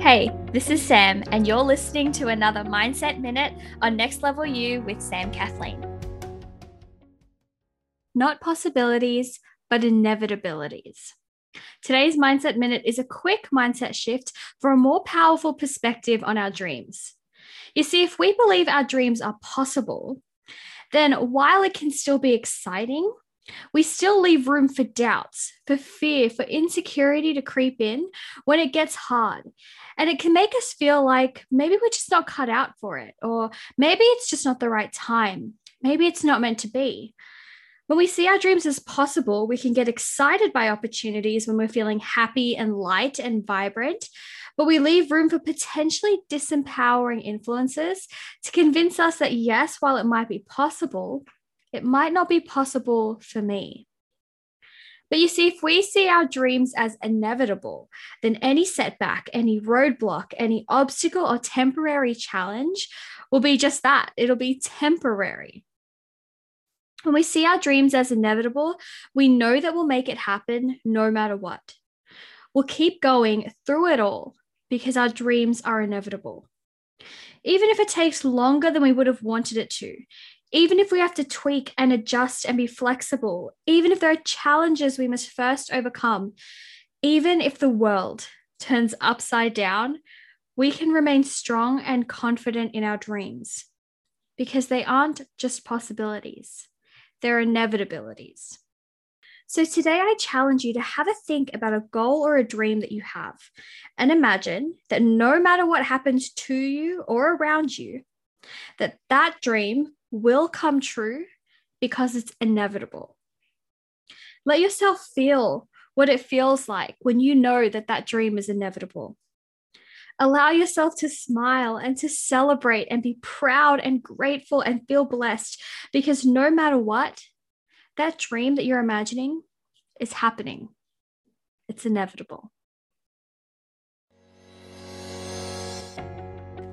Hey, this is Sam, and you're listening to another Mindset Minute on Next Level You with Sam Kathleen. Not possibilities, but inevitabilities. Today's Mindset Minute is a quick mindset shift for a more powerful perspective on our dreams. You see, if we believe our dreams are possible, then while it can still be exciting, we still leave room for doubts, for fear, for insecurity to creep in when it gets hard. And it can make us feel like maybe we're just not cut out for it, or maybe it's just not the right time. Maybe it's not meant to be. When we see our dreams as possible, we can get excited by opportunities when we're feeling happy and light and vibrant, but we leave room for potentially disempowering influences to convince us that yes, while it might be possible, it might not be possible for me. But you see, if we see our dreams as inevitable, then any setback, any roadblock, any obstacle or temporary challenge will be just that it'll be temporary. When we see our dreams as inevitable, we know that we'll make it happen no matter what. We'll keep going through it all because our dreams are inevitable. Even if it takes longer than we would have wanted it to, even if we have to tweak and adjust and be flexible, even if there are challenges we must first overcome, even if the world turns upside down, we can remain strong and confident in our dreams because they aren't just possibilities, they're inevitabilities. So, today I challenge you to have a think about a goal or a dream that you have and imagine that no matter what happens to you or around you, that that dream will come true because it's inevitable. Let yourself feel what it feels like when you know that that dream is inevitable. Allow yourself to smile and to celebrate and be proud and grateful and feel blessed because no matter what, that dream that you're imagining is happening. It's inevitable.